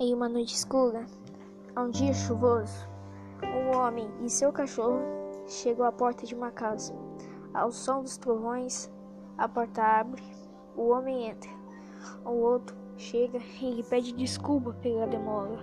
Em uma noite escura, a um dia chuvoso, um homem e seu cachorro chegam à porta de uma casa. Ao som dos trovões, a porta abre, o homem entra. O outro chega e lhe pede desculpa pela demora.